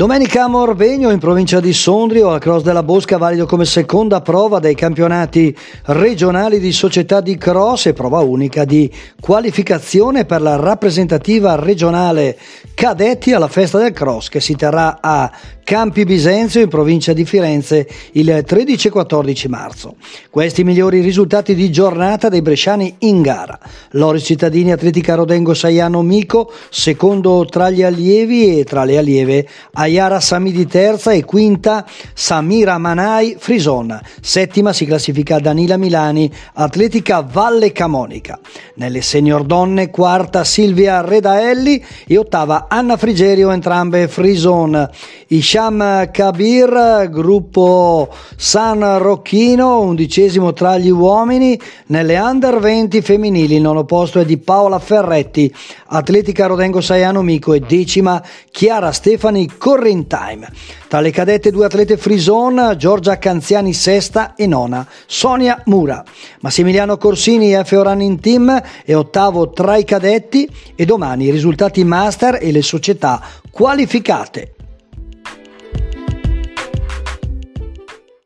Domenica a Morbegno in provincia di Sondrio, al Cross della Bosca valido come seconda prova dei campionati regionali di società di cross e prova unica di qualificazione per la rappresentativa regionale cadetti alla festa del cross che si terrà a Campi Bisenzio in provincia di Firenze il 13 e 14 marzo. Questi migliori risultati di giornata dei bresciani in gara. Loris Cittadini Atletica Rodengo Saiano Mico, secondo tra gli allievi e tra le allieve Ayara Samidi terza e quinta Samira Manai Frison. Settima si classifica Danila Milani Atletica Valle Camonica. Nelle senior donne quarta Silvia Redaelli e ottava Anna Frigerio entrambe Frison. Isha Sham Kabir, gruppo San Rocchino, undicesimo tra gli uomini. Nelle under 20 femminili il nono posto è di Paola Ferretti, Atletica Rodengo Saiano Mico e decima Chiara Stefani Correntime. Tra le cadette due atlete Frison, Giorgia Canziani sesta e nona, Sonia Mura. Massimiliano Corsini F. Running Team è ottavo tra i cadetti e domani i risultati master e le società qualificate.